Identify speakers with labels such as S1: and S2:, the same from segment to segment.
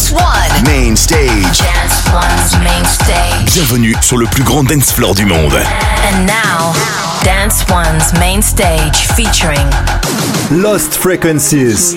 S1: Dance One.
S2: Main stage.
S3: Dance One's main stage.
S2: Bienvenue sur le plus grand dance floor du monde.
S3: And now, Dance One's main stage featuring
S4: Lost Frequencies.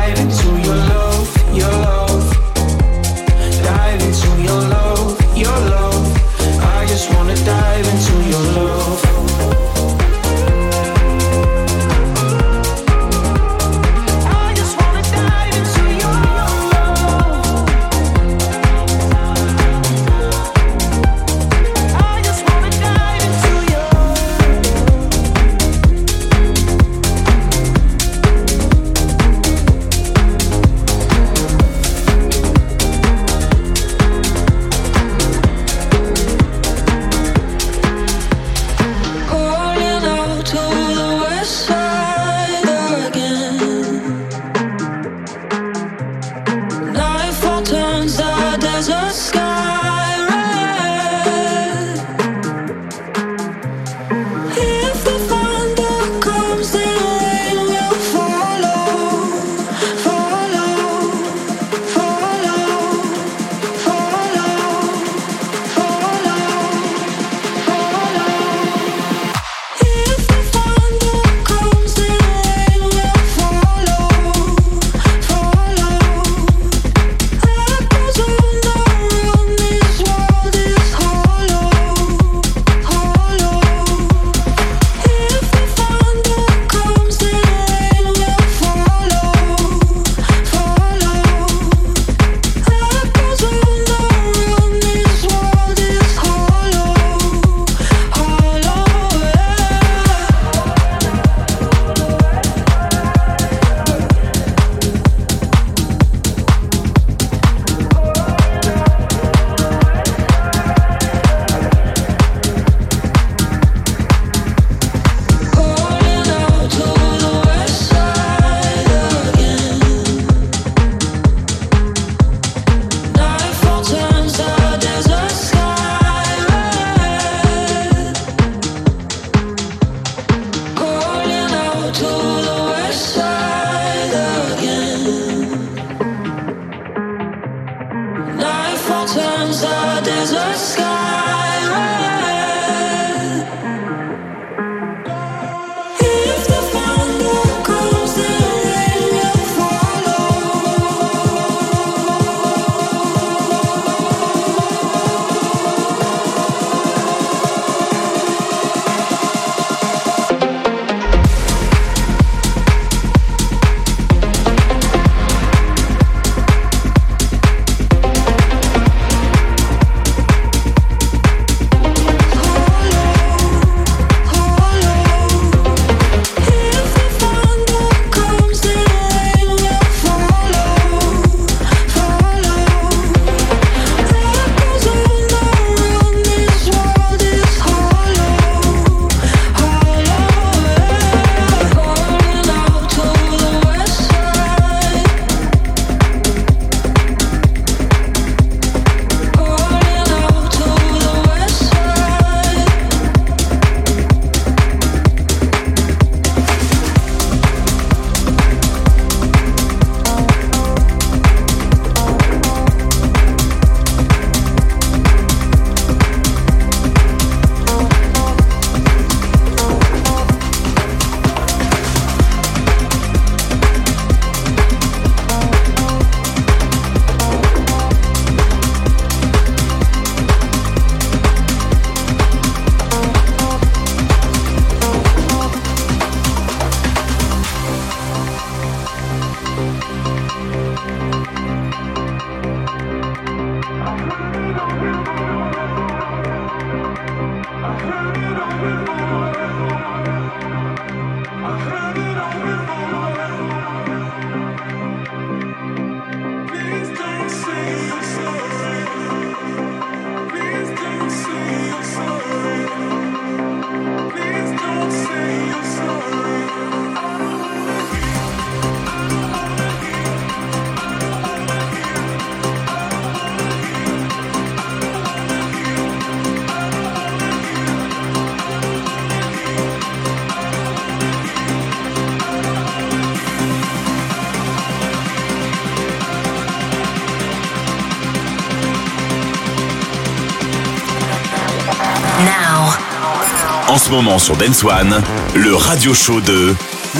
S2: En ce moment sur Dance One, le radio show de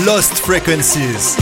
S4: Lost Frequencies.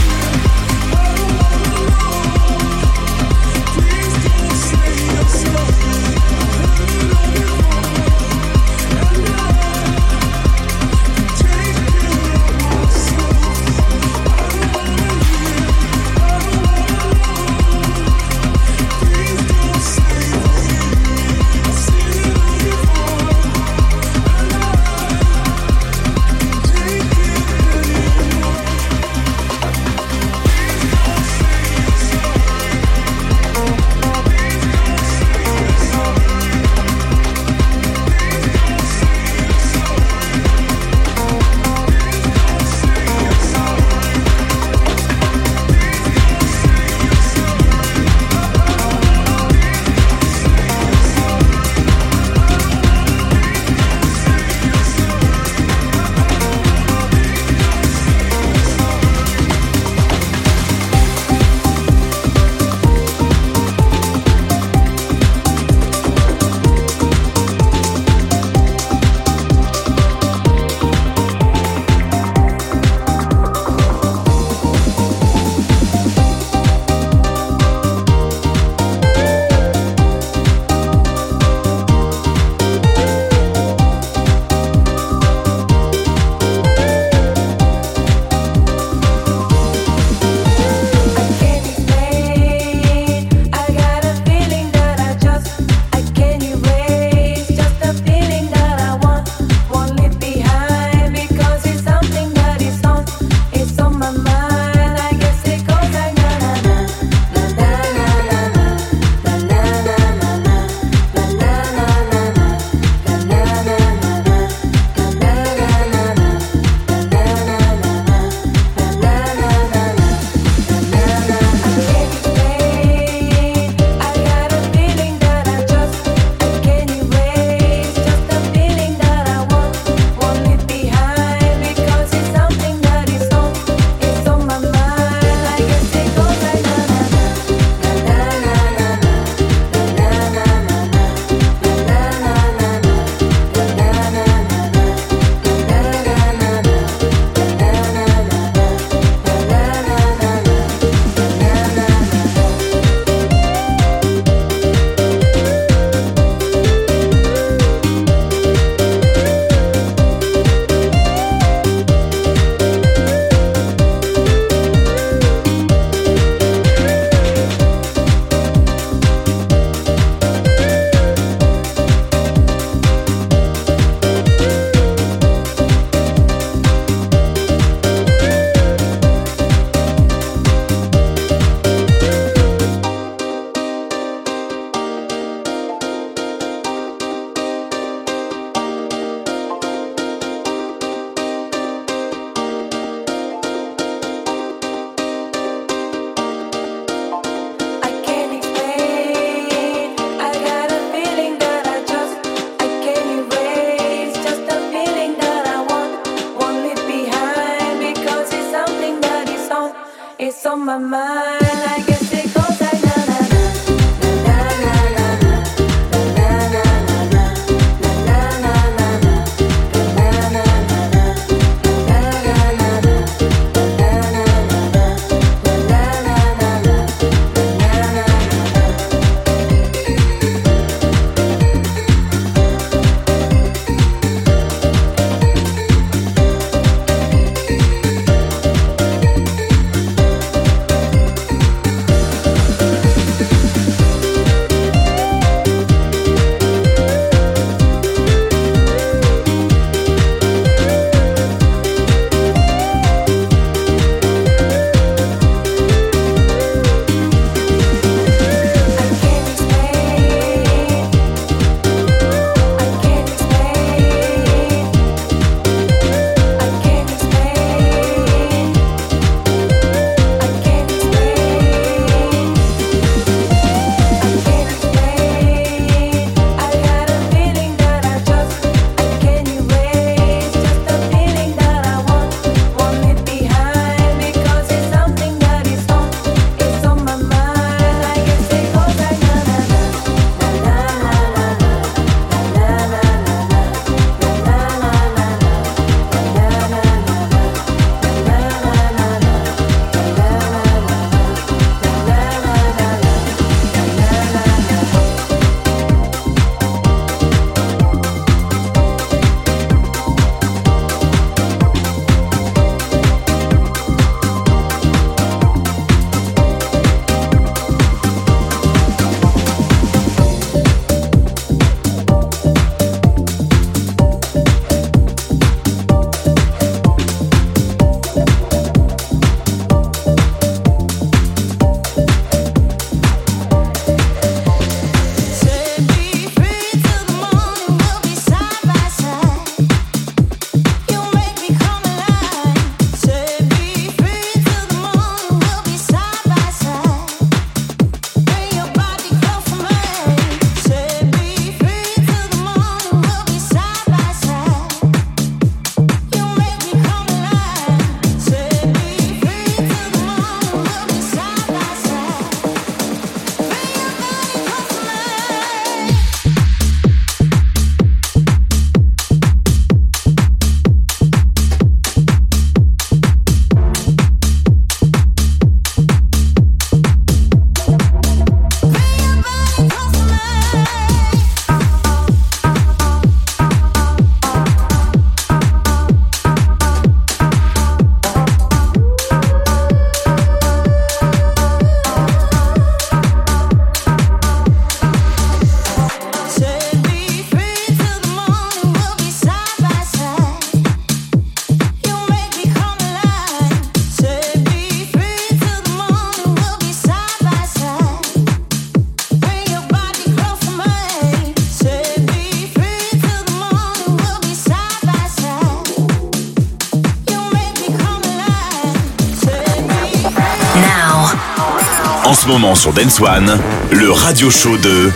S2: Moment sur Dance One, le radio show de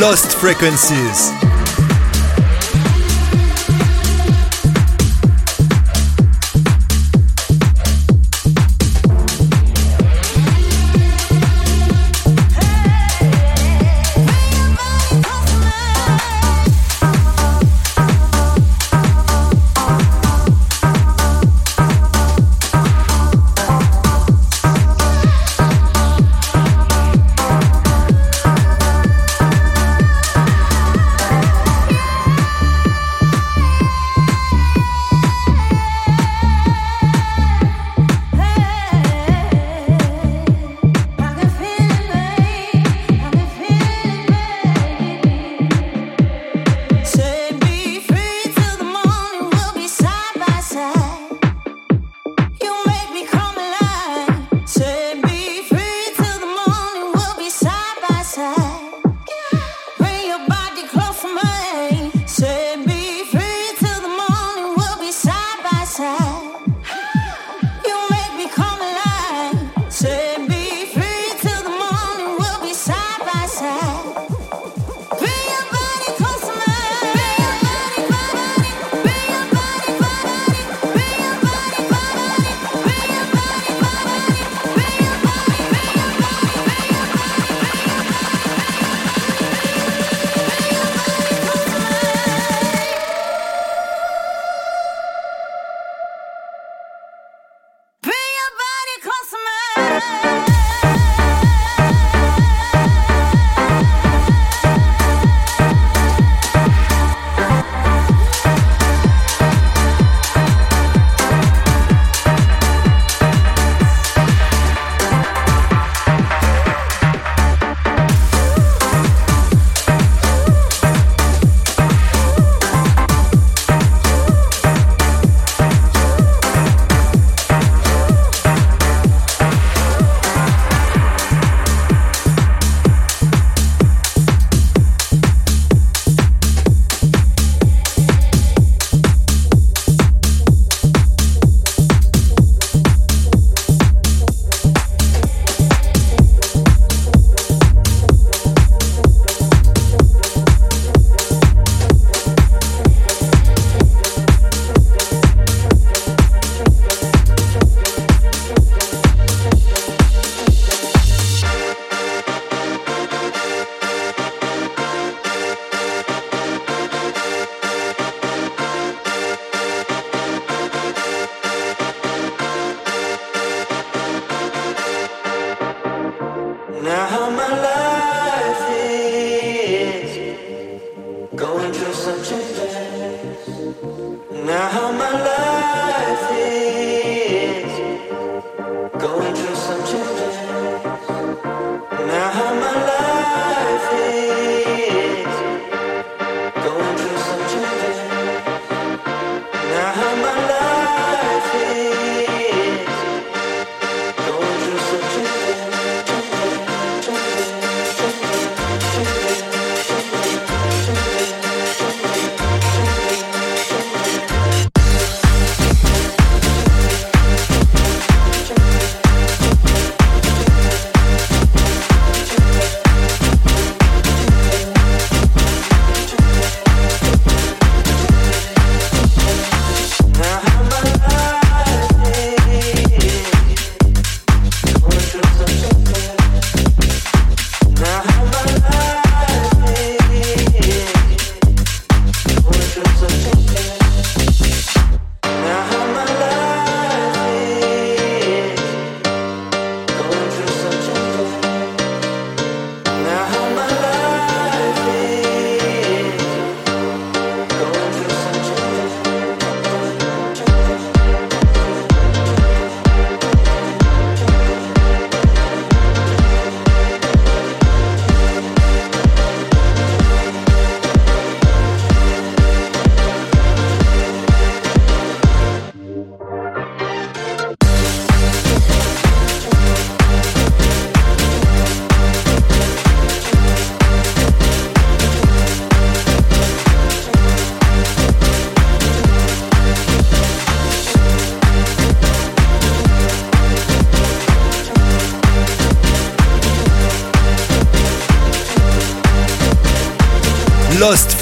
S4: Lost Frequencies.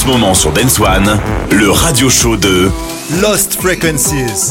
S2: ce moment sur Dance One, le radio show de
S4: Lost Frequencies.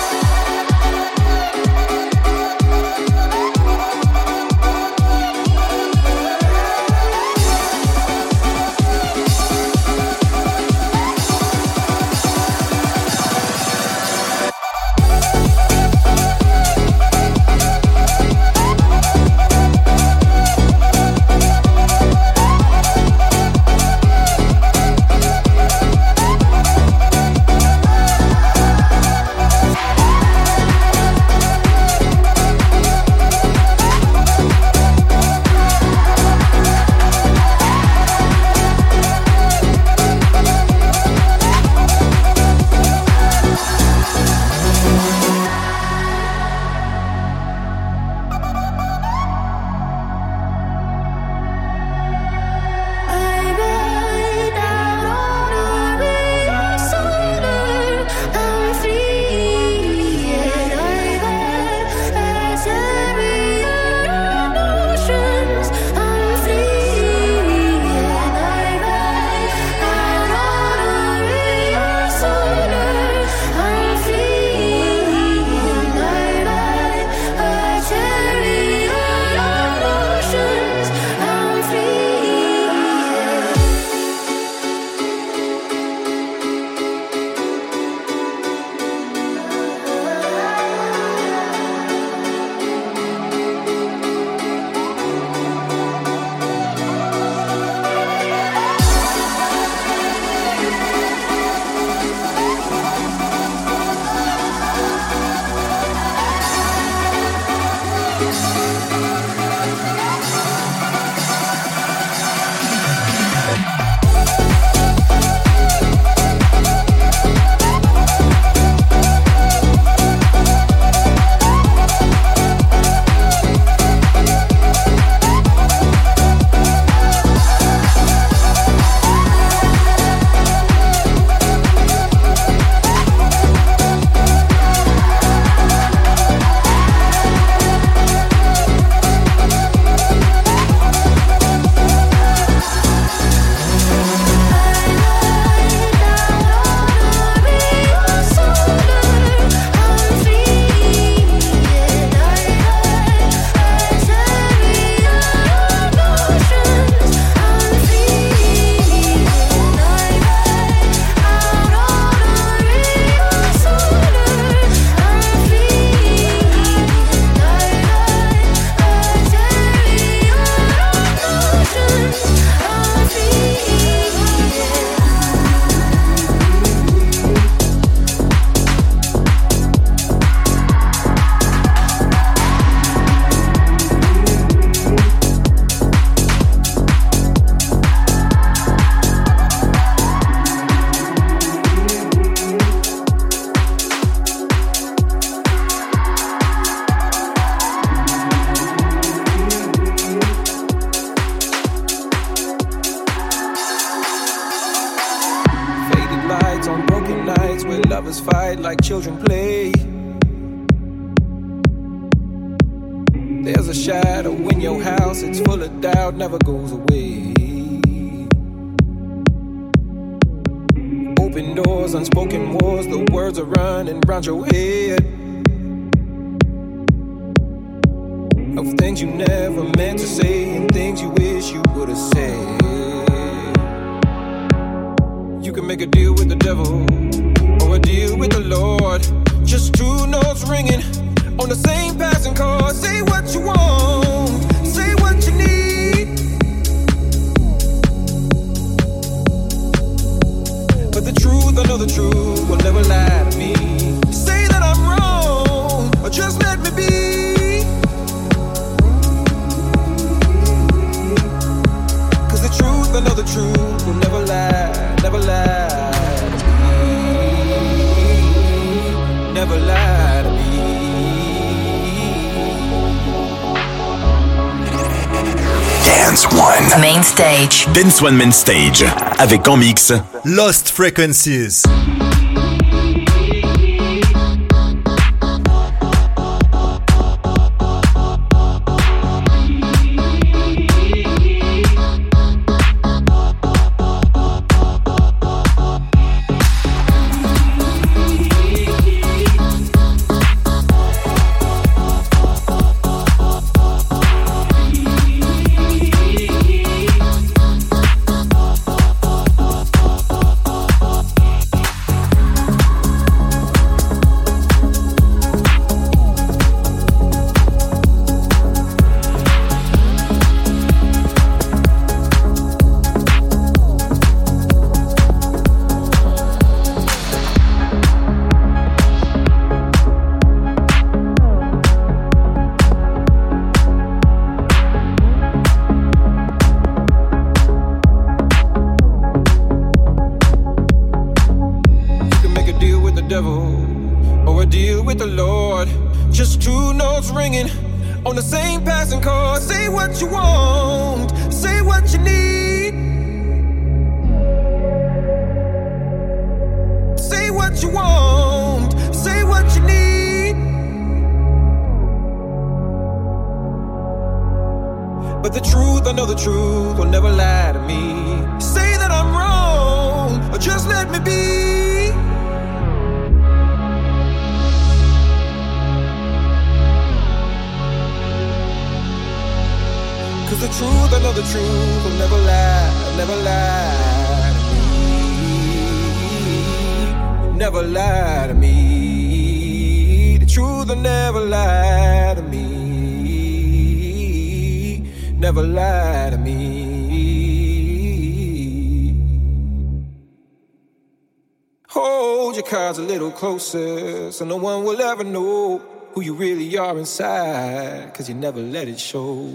S2: One Man Stage avec en mix
S4: Lost Frequencies.
S5: your cards a little closer so no one will ever know who you really are inside, cause you never let it show.